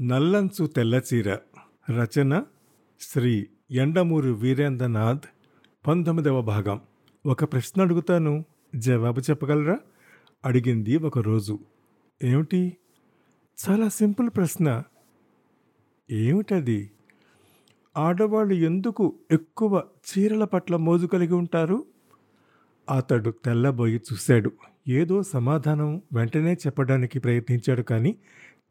నల్లంచు తెల్లచీర రచన శ్రీ ఎండమూరి వీరేంద్రనాథ్. పంతొమ్మిదవ భాగం. ఒక ప్రశ్న అడుగుతాను. జవాబు చెప్పగలరా? అడిగింది ఒకరోజు. ఏమిటి? చాలా సింపుల్ ప్రశ్న. ఏమిటది? ఆడవాళ్ళు ఎందుకు ఎక్కువ చీరల పట్ల మోజు కలిగి ఉంటారు? అతడు తెల్లబోయి చూశాడు. ఏదో సమాధానం వెంటనే చెప్పడానికి ప్రయత్నించాడు కానీ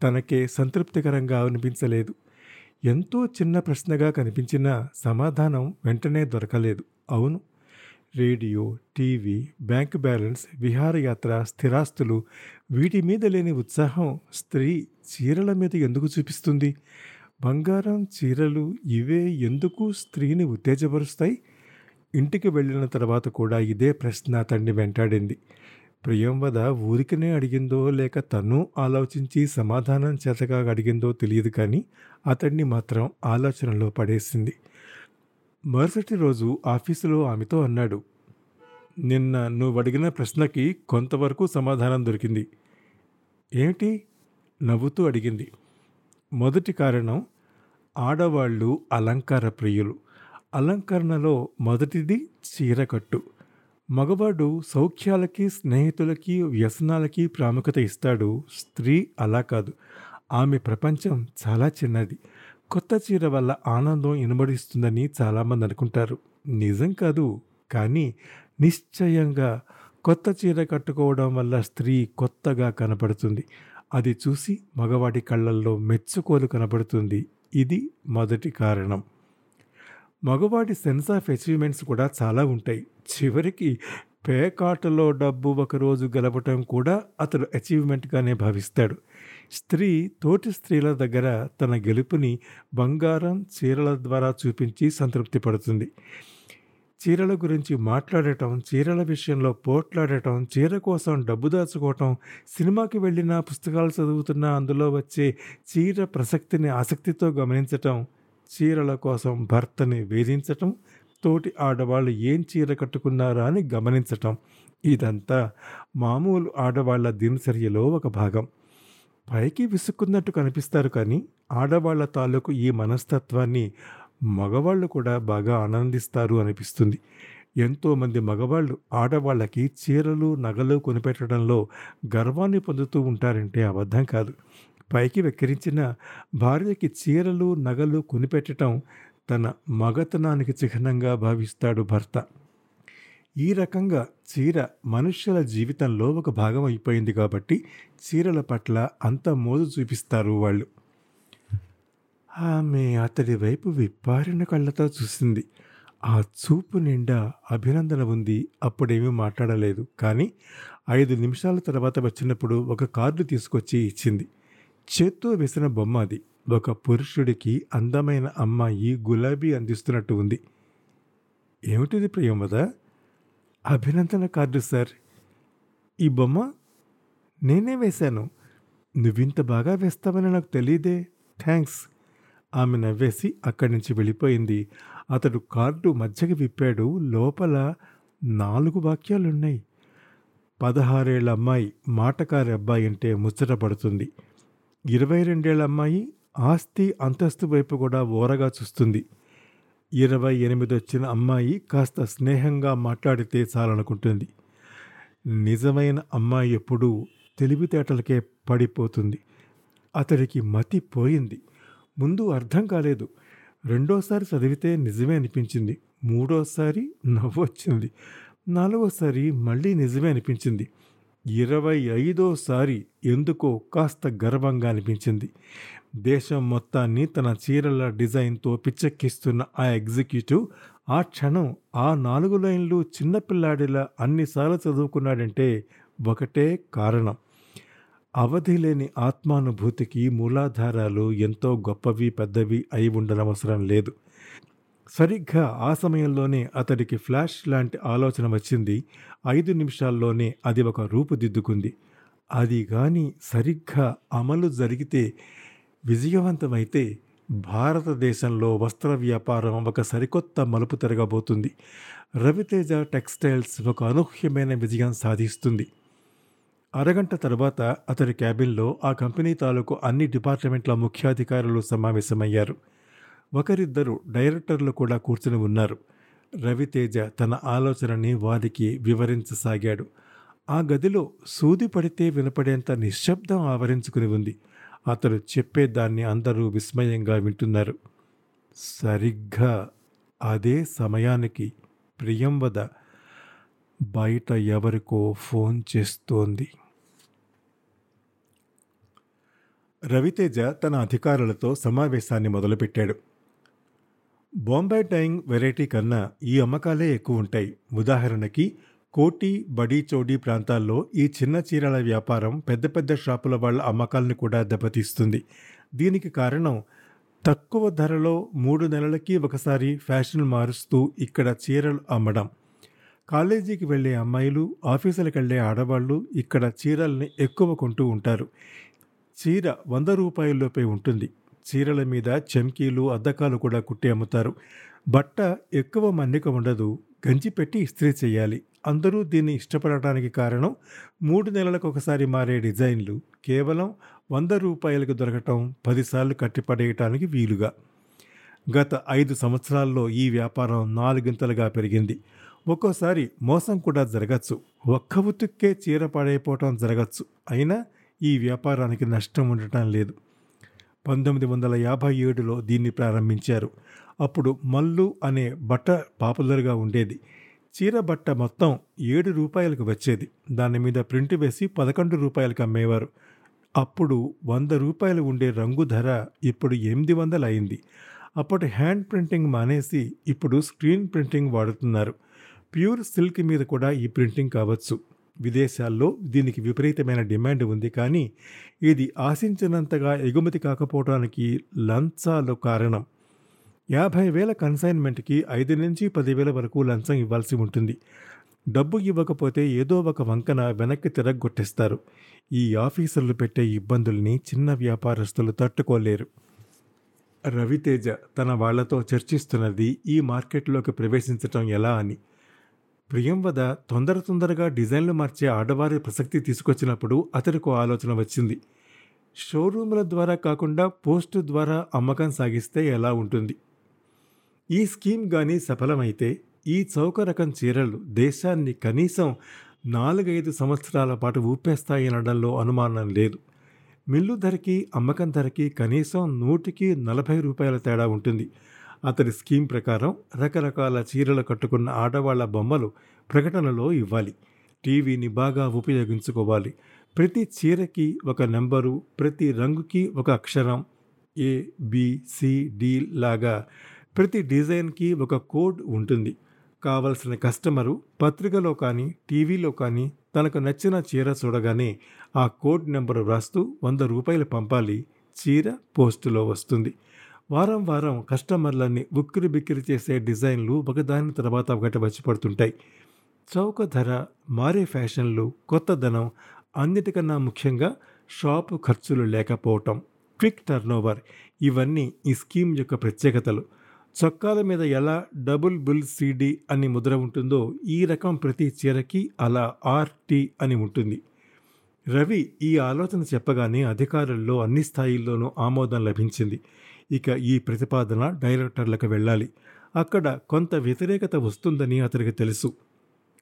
తనకే సంతృప్తికరంగా అనిపించలేదు. ఎంతో చిన్న ప్రశ్నగా కనిపించిన సమాధానం వెంటనే దొరకలేదు. అవును రేడియో టీవీ బ్యాంక్ బ్యాలెన్స్ విహారయాత్ర స్థిరాస్తులు వీటి మీద లేని ఉత్సాహం స్త్రీ చీరల మీద ఎందుకు చూపిస్తుంది? బంగారం చీరలు ఇవే ఎందుకు స్త్రీని ఉత్తేజపరుస్తాయి? ఇంటికి వెళ్ళిన తర్వాత కూడా ఇదే ప్రశ్న అతన్ని వెంటాడింది. ప్రియంవద ఊరికనే అడిగిందో లేక తను ఆలోచించి సమాధానం చేతగా అడిగిందో తెలియదు కానీ అతన్ని మాత్రం ఆలోచనలో పడేసింది. మరుసటి రోజు ఆఫీసులో ఆమెతో అన్నాడు నిన్న నువ్వు అడిగిన ప్రశ్నకి కొంతవరకు సమాధానం దొరికింది. ఏమిటి? నవ్వుతూ అడిగింది. మొదటి కారణం ఆడవాళ్ళు అలంకార ప్రియులు. అలంకరణలో మొదటిది చీరకట్టు మగవాడు సౌఖ్యాలకి స్నేహితులకి వ్యసనాలకి ప్రాముఖ్యత ఇస్తాడు. స్త్రీ అలా కాదు. ఆమె ప్రపంచం చాలా చిన్నది. కొత్త చీర వల్ల ఆనందం ఇనబడిస్తుందని చాలామంది అనుకుంటారు. నిజం కాదు. కానీ నిశ్చయంగా కొత్త చీర కట్టుకోవడం వల్ల స్త్రీ కొత్తగా కనపడుతుంది. అది చూసి మగవాడి కళ్ళల్లో మెచ్చుకోలు కనబడుతుంది ఇది మొదటి కారణం. మగవాడి సెన్స్ ఆఫ్ అచీవ్మెంట్స్ కూడా చాలా ఉంటాయి. చివరికి పేకాటలో డబ్బు ఒకరోజు గెలవటం కూడా అతడు అచీవ్మెంట్గానే భావిస్తాడు. స్త్రీ తోటి స్త్రీల దగ్గర తన గెలుపుని బంగారం చీరల ద్వారా చూపించి సంతృప్తి పడుతుంది. చీరల గురించి మాట్లాడటం చీరల విషయంలో పోట్లాడటం చీర కోసం డబ్బు దాచుకోవటం సినిమాకి వెళ్ళిన పుస్తకాలు చదువుతున్న అందులో వచ్చే చీర ప్రసక్తిని ఆసక్తితో గమనించటం చీరల కోసం భర్తని వేధించటం తోటి ఆడవాళ్ళు ఏం చీర కట్టుకున్నారా అని గమనించటం ఇదంతా మామూలు ఆడవాళ్ళ దినచర్యలో ఒక భాగం. పైకి విసుక్కున్నట్టు కనిపిస్తారు కానీ ఆడవాళ్ళ తాలూకు ఈ మనస్తత్వాన్ని మగవాళ్ళు కూడా బాగా ఆనందిస్తారు అనిపిస్తుంది. ఎంతోమంది మగవాళ్ళు ఆడవాళ్ళకి చీరలు నగలు కొనిపెట్టడంలో గర్వాన్ని పొందుతూ ఉంటారంటే అబద్ధం కాదు. పైకి వెక్కిరించిన భార్యకి చీరలు నగలు కొనిపెట్టడం తన మగతనానికి చిహ్నంగా భావిస్తాడు భర్త. ఈ రకంగా చీర మనుష్యుల జీవితంలో ఒక భాగం అయిపోయింది కాబట్టి చీరల పట్ల అంత మోజు చూపిస్తారు వాళ్ళు. ఆమె అతడి వైపు విప్పారిన కళ్ళతో చూసింది. ఆ చూపు నిండా అభినందన ఉంది. అప్పుడేమీ మాట్లాడలేదు. కానీ ఐదు నిమిషాల తర్వాత వచ్చినప్పుడు ఒక కార్డు తీసుకొచ్చి ఇచ్చింది. చేత్తో వేసిన బొమ్మ అది. ఒక పురుషుడికి అందమైన అమ్మాయి గులాబీ అందిస్తున్నట్టు ఉంది. ఏమిటిది ప్రియంవద అభినందన కార్డు సార్. ఈ బొమ్మ నేనే వేశాను. నువ్వింత బాగా వేస్తావని నాకు తెలియదే థ్యాంక్స్ ఆమె నవ్వేసి అక్కడి నుంచి వెళ్ళిపోయింది. అతడు కార్డు మధ్యకి విప్పాడు. లోపల నాలుగు వాక్యాలున్నాయి. పదహారేళ్ళ అమ్మాయి మాటకారి అబ్బాయి అంటే ముచ్చట పడుతుంది. ఇరవై రెండేళ్ళ అమ్మాయి ఆస్తి అంతస్తు వైపు కూడా ఓరగా చూస్తుంది. ఇరవై ఎనిమిది వచ్చిన అమ్మాయి కాస్త స్నేహంగా మాట్లాడితే చాలనుకుంటుంది. నిజమైన అమ్మాయి ఎప్పుడూ తెలివితేటలకే పడిపోతుంది. అతడికి మతి పోయింది. ముందు అర్థం కాలేదు. రెండోసారి చదివితే నిజమే అనిపించింది. మూడోసారి నవ్వొచ్చింది. నాలుగోసారి మళ్ళీ నిజమే అనిపించింది. ఇరవై ఐదోసారి ఎందుకో కాస్త గర్వంగా అనిపించింది. దేశం మొత్తాన్ని తన చీరల డిజైన్తో పిచ్చెక్కిస్తున్న ఆ ఎగ్జిక్యూటివ్ ఆ క్షణం ఆ నాలుగు లైన్లు చిన్నపిల్లాడిలా అన్నిసార్లు చదువుకున్నాడంటే ఒకటే కారణం. అవధి లేని ఆత్మానుభూతికి మూలాధారాలు ఎంతో గొప్పవి పెద్దవి అయి ఉండనవసరం లేదు. సరిగ్గా ఆ సమయంలోనే అతడికి ఫ్లాష్ లాంటి ఆలోచన వచ్చింది. ఐదు నిమిషాల్లోనే అది ఒక రూపుదిద్దుకుంది. అది గాని సరిగ్గా అమలు జరిగితే విజయవంతమైతే భారతదేశంలో వస్త్ర వ్యాపారం ఒక సరికొత్త మలుపు తిరగబోతుంది. రవితేజ టెక్స్టైల్స్ ఒక అనూహ్యమైన విజయం సాధిస్తుంది. అరగంట తర్వాత అతడి క్యాబిన్లో ఆ కంపెనీ తాలూకు అన్ని డిపార్ట్మెంట్ల ముఖ్యాధికారులు సమావేశమయ్యారు. ఒకరిద్దరు డైరెక్టర్లు కూడా కూర్చుని ఉన్నారు. రవితేజ తన ఆలోచనని వారికి వివరించసాగాడు. ఆ గదిలో సూది పడితే వినపడేంత నిశ్శబ్దం ఆవరించుకుని ఉంది. అతడు చెప్పేదాన్ని అందరూ విస్మయంగా వింటున్నారు. సరిగ్గా అదే సమయానికి ప్రియంవద బయట ఎవరికో ఫోన్ చేస్తోంది. రవితేజ తన అధికారులతో సమావేశాన్ని మొదలుపెట్టాడు. బాంబే డైయింగ్ వెరైటీ కన్నా ఈ అమ్మకాలే ఎక్కువ ఉంటాయి. ఉదాహరణకి కోటి బడి చోడి ప్రాంతాల్లో ఈ చిన్న చీరల వ్యాపారం పెద్ద పెద్ద షాపుల వాళ్ళ అమ్మకాలను కూడా దెబ్బతీస్తుంది. దీనికి కారణం తక్కువ ధరలో మూడు నెలలకి ఒకసారి ఫ్యాషన్ మారుస్తూ ఇక్కడ చీరలు అమ్మడం. కాలేజీకి వెళ్ళే అమ్మాయిలు ఆఫీసులకు వెళ్ళే ఆడవాళ్ళు ఇక్కడ చీరల్ని ఎక్కువ కొంటూ ఉంటారు. చీర వంద రూపాయల్లోపే ఉంటుంది. చీరల మీద చెమ్కీలు అద్దకాలు కూడా కుట్టి అమ్ముతారు. బట్ట ఎక్కువ మన్నిక ఉండదు. గంజి పెట్టి ఇస్త్రీ చేయాలి. అందరూ దీన్ని ఇష్టపడటానికి కారణం మూడు నెలలకు ఒకసారి మారే డిజైన్లు. కేవలం వంద రూపాయలకు దొరకటం పదిసార్లు కట్టిపడేయటానికి వీలుగా. గత ఐదు సంవత్సరాల్లో ఈ వ్యాపారం నాలుగింతలుగా పెరిగింది. ఒక్కోసారి మోసం కూడా జరగచ్చు. ఒక్క ఉతుక్కే చీర పాడైపోవటం జరగచ్చు. అయినా ఈ వ్యాపారానికి నష్టం ఉండటం లేదు. పంతొమ్మిది వందల యాభై ఏడులో దీన్ని ప్రారంభించారు. అప్పుడు మల్లు అనే బట్ట పాపులర్గా ఉండేది. చీర బట్ట మొత్తం ఏడు రూపాయలకు వచ్చేది. దాని మీద ప్రింట్ వేసి పదకొండు రూపాయలకు అమ్మేవారు. అప్పుడు వంద రూపాయలు ఉండే రంగు ధర ఇప్పుడు ఎనిమిది వందలు అయింది. అప్పటి హ్యాండ్ ప్రింటింగ్ మానేసి ఇప్పుడు స్క్రీన్ ప్రింటింగ్ వాడుతున్నారు. ప్యూర్ సిల్క్ మీద కూడా ఈ ప్రింటింగ్ కావచ్చు. విదేశాల్లో దీనికి విపరీతమైన డిమాండ్ ఉంది. కానీ ఇది ఆశించినంతగా ఎగుమతి కాకపోవడానికి లంచాలు కారణం. యాభై వేల కన్సైన్మెంట్కి ఐదు నుంచి పదివేల వరకు లంచం ఇవ్వాల్సి ఉంటుంది. డబ్బు ఇవ్వకపోతే ఏదో ఒక వంకన వెనక్కి తిరగొట్టేస్తారు. ఈ ఆఫీసర్లు పెట్టే ఇబ్బందుల్ని చిన్న వ్యాపారస్తులు తట్టుకోలేరు. రవితేజ తన వాళ్ళతో చర్చిస్తున్నది ఈ మార్కెట్లోకి ప్రవేశించటం ఎలా అని ప్రియంవద తొందర తొందరగా డిజైన్లు మార్చే ఆడవారి ప్రసక్తి తీసుకొచ్చినప్పుడు అతడికి ఆలోచన వచ్చింది. షోరూముల ద్వారా కాకుండా పోస్టు ద్వారా అమ్మకం సాగిస్తే ఎలా ఉంటుంది? ఈ స్కీమ్ కానీ సఫలమైతే ఈ చౌక రకం చీరలు దేశాన్ని కనీసం నాలుగైదు సంవత్సరాల పాటు ఊపేస్తాయనడంలో అనుమానం లేదు. మిల్లు ధరకి అమ్మకం ధరకి కనీసం నూటికి నలభై రూపాయల తేడా ఉంటుంది. అతడి స్కీమ్ ప్రకారం రకరకాల చీరలు కట్టుకున్న ఆడవాళ్ళ బొమ్మలు ప్రకటనలో ఇవ్వాలి. టీవీని బాగా ఉపయోగించుకోవాలి. ప్రతి చీరకి ఒక నెంబరు ప్రతి రంగుకి ఒక అక్షరం ఏ బి డి లాగా ప్రతి డిజైన్కి ఒక కోడ్ ఉంటుంది. కావలసిన కస్టమరు పత్రికలో కానీ టీవీలో కానీ తనకు నచ్చిన చీర చూడగానే ఆ కోడ్ నెంబరు వ్రాస్తూ వంద రూపాయలు పంపాలి. చీర పోస్టులో వస్తుంది. వారం వారం కస్టమర్లని ఉక్కిరి బిక్కిరి చేసే డిజైన్లు ఒకదాని తర్వాత ఒకటి వచ్చి పడుతుంటాయి చౌక ధర మారే ఫ్యాషన్లు కొత్తదనం అన్నిటికన్నా ముఖ్యంగా షాపు ఖర్చులు లేకపోవటం క్విక్ టర్నోవర్ ఇవన్నీ ఈ స్కీమ్ యొక్క ప్రత్యేకతలు. చొక్కాల మీద ఎలా డబుల్ బుల్ సిడి అని ముద్ర ఉంటుందో ఈ రకం ప్రతి చీరకి అలా ఆర్టీ అని ఉంటుంది. రవి ఈ ఆలోచన చెప్పగానే అధికారుల్లో అన్ని స్థాయిల్లోనూ ఆమోదం లభించింది. ఇక ఈ ప్రతిపాదన డైరెక్టర్లకు వెళ్ళాలి. అక్కడ కొంత వ్యతిరేకత వస్తుందని అతనికి తెలుసు.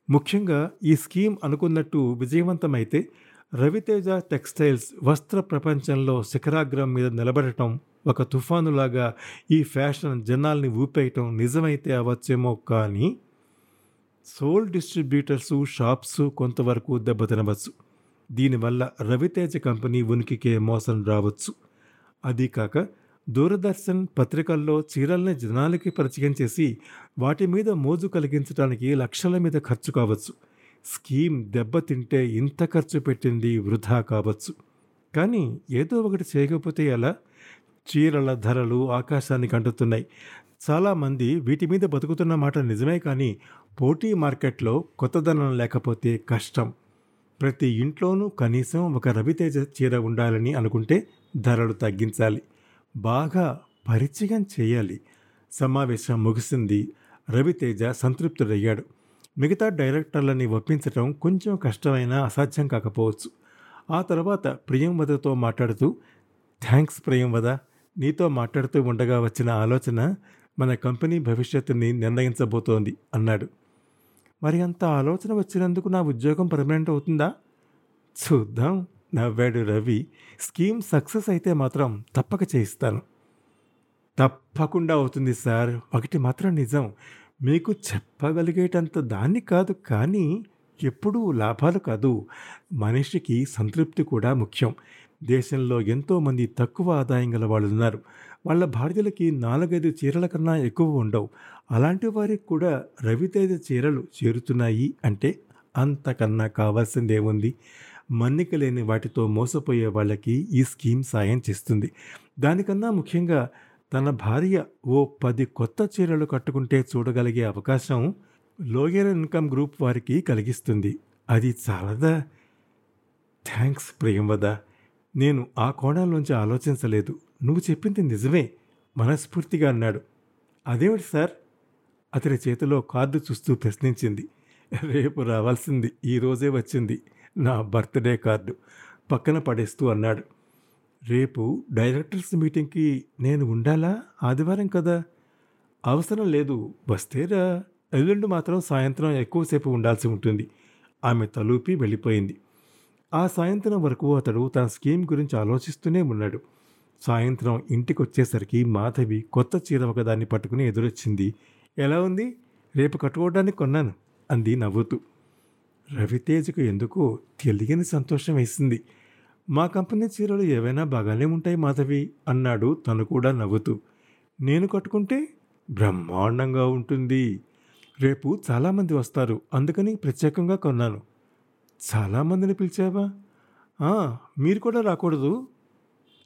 ముఖ్యంగా ఈ స్కీమ్ అనుకున్నట్టు విజయవంతమైతే రవితేజ టెక్స్టైల్స్ వస్త్ర ప్రపంచంలో శిఖరాగ్రం మీద నిలబడటం ఒక తుఫానులాగా ఈ ఫ్యాషన్ జనాల్ని ఊపేయటం నిజమైతే అవ్వచ్చేమో కానీ సోల్ డిస్ట్రిబ్యూటర్స్ షాప్స్ కొంతవరకు దెబ్బతినవచ్చు దీనివల్ల రవితేజ కంపెనీ ఉనికికే మోసం రావచ్చు. అది కాక దూరదర్శన్ పత్రికల్లో చీరల్ని జనాలకి పరిచయం చేసి వాటి మీద మోజు కలిగించడానికి లక్షల మీద ఖర్చు కావచ్చు. స్కీమ్ దెబ్బతింటే ఇంత ఖర్చు పెట్టింది వృధా కావచ్చు. కానీ ఏదో ఒకటి చేయకపోతే ఎలా? చీరల ధరలు ఆకాశానికి అంటుతున్నాయి చాలామంది వీటి మీద బతుకుతున్న మాట నిజమే కానీ పోటీ మార్కెట్లో కొత్తదనం లేకపోతే కష్టం. ప్రతి ఇంట్లోనూ కనీసం ఒక రవితేజ చీర ఉండాలని అనుకుంటే ధరలు తగ్గించాలి. బాగా పరిచయం చేయాలి. సమావేశం ముగిసింది. రవితేజ సంతృప్తుడయ్యాడు. మిగతా డైరెక్టర్లని ఒప్పించటం కొంచెం కష్టమైనా అసాధ్యం కాకపోవచ్చు. ఆ తర్వాత ప్రియంవదతో మాట్లాడుతూ థ్యాంక్స్ ప్రియంవద నీతో మాట్లాడుతూ ఉండగా వచ్చిన ఆలోచన మన కంపెనీ భవిష్యత్తుని నిర్ణయించబోతోంది అన్నాడు. మరి అంత ఆలోచన వచ్చినందుకు నా ఉద్యోగం పర్మనెంట్ అవుతుందా? చూద్దాం. నవ్వాడు రవి స్కీమ్ సక్సెస్ అయితే మాత్రం తప్పక చేయిస్తాను. తప్పకుండా అవుతుంది సార్. ఒకటి మాత్రం నిజం. మీకు చెప్పగలిగేటంత దాన్ని కాదు కానీ ఎప్పుడూ లాభాలు కాదు. మనిషికి సంతృప్తి కూడా ముఖ్యం. దేశంలో ఎంతోమంది తక్కువ ఆదాయం గల వాళ్ళు ఉన్నారు. వాళ్ళ భార్యలకి నాలుగైదు చీరల కన్నా ఎక్కువ ఉండవు. అలాంటి వారికి కూడా రవితేజ చీరలు చేరుతున్నాయి అంటే అంతకన్నా కావాల్సిందేముంది? మన్నిక లేని వాటితో మోసపోయే వాళ్ళకి ఈ స్కీమ్ సాయం చేస్తుంది. దానికన్నా ముఖ్యంగా తన భార్య ఓ పది కొత్త చీరలు కట్టుకుంటే చూడగలిగే అవకాశం లోయర్ ఇన్కమ్ గ్రూప్ వారికి కలిగిస్తుంది. అది చాలదా? థ్యాంక్స్ ప్రియంవద నేను ఆ కోణంలోంచి ఆలోచించలేదు. నువ్వు చెప్పింది నిజమే. మనస్ఫూర్తిగా అన్నాడు. అదేమిటి సార్? అతని చేతిలో కార్డు చూస్తూ ప్రశ్నించింది. రేపు రావాల్సింది. ఈరోజే వచ్చింది. నా బర్త్డే కార్డు పక్కన పడేస్తూ అన్నాడు. రేపు డైరెక్టర్స్ మీటింగ్కి నేను ఉండాలా? ఆదివారం కదా. అవసరం లేదు. వస్తేరా. ఎల్లుండి మాత్రం సాయంత్రం ఎక్కువసేపు ఉండాల్సి ఉంటుంది. ఆమె తలూపి వెళ్ళిపోయింది. ఆ సాయంత్రం వరకు అతడు తన స్కీమ్ గురించి ఆలోచిస్తూనే ఉన్నాడు. సాయంత్రం ఇంటికి వచ్చేసరికి మాధవి కొత్త చీర ఒకదాన్ని పట్టుకుని ఎదురొచ్చింది. ఎలా ఉంది? రేపు కట్టుకోవడానికి కొన్నాను అంది నవ్వుతూ. రవితేజకు ఎందుకో తెలియని సంతోషం వేసింది. మా కంపెనీ చీరలు ఏవైనా బాగానే ఉంటాయి మాధవి అన్నాడు తను కూడా నవ్వుతూ. నేను కట్టుకుంటే బ్రహ్మాండంగా ఉంటుంది. రేపు చాలామంది వస్తారు. అందుకని ప్రత్యేకంగా కొన్నాను. చాలామందిని పిలిచావా? మీరు కూడా రాకూడదు.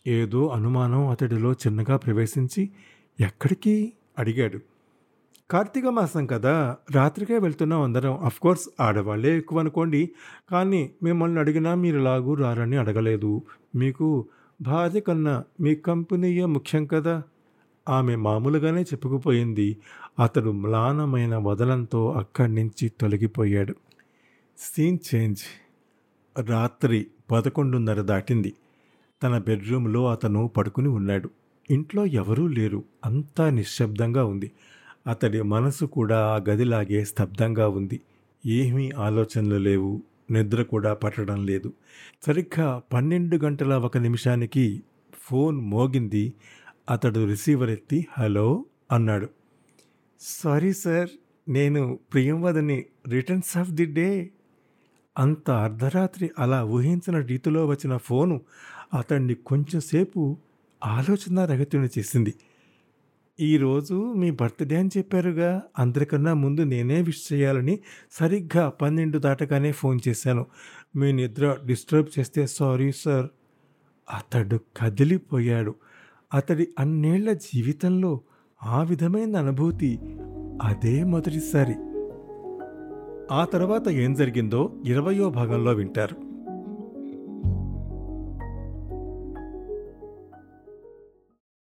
ఏదో అనుమానం అతడిలో చిన్నగా ప్రవేశించి ఎక్కడికి? అడిగాడు. కార్తీక మాసం కదా రాత్రికే వెళ్తున్నాం అందరం. కోర్స్ ఆడవాళ్ళే ఎక్కువ అనుకోండి కానీ మిమ్మల్ని అడిగినా మీరు లాగు రారని అడగలేదు. మీకు భార్య కన్నా మీ కంపెనీయే ముఖ్యం కదా? ఆమె మామూలుగానే చెప్పుకుపోయింది. అతడు మ్లానమైన వదలంతో అక్కడి నుంచి తొలగిపోయాడు. సీన్ చేంజ్ రాత్రి పదకొండున్నర దాటింది. తన బెడ్రూమ్లో అతను పడుకుని ఉన్నాడు. ఇంట్లో ఎవరూ లేరు. అంతా నిశ్శబ్దంగా ఉంది. అతడి మనసు కూడా ఆ గదిలాగే స్తబ్దంగా ఉంది. ఏమీ ఆలోచనలు లేవు. నిద్ర కూడా పట్టడం లేదు. సరిగ్గా పన్నెండు గంటల ఒక నిమిషానికి ఫోన్ మోగింది. అతడు రిసీవర్ ఎత్తి హలో అన్నాడు. సారీ సార్ నేను ప్రియంవదని రిటర్న్స్ ఆఫ్ ది డే. అంత అర్ధరాత్రి అలా ఊహించిన రీతిలో వచ్చిన ఫోను అతన్ని కొంచెంసేపు ఆలోచన రగతిని చేసింది. ఈరోజు మీ బర్త్డే అని చెప్పారుగా. అందరికన్నా ముందు నేనే విష్ చేయాలని సరిగ్గా పన్నెండు దాటగానే ఫోన్ చేశాను. మీ నిద్ర డిస్టర్బ్ చేస్తే సారీ సార్. అతడు కదిలిపోయాడు. అతడి అన్నేళ్ళ జీవితంలో ఆ విధమైన అనుభూతి అదే మొదటిసారి. ఆ తర్వాత ఏం జరిగిందో ఇరవయో భాగంలో వింటారు.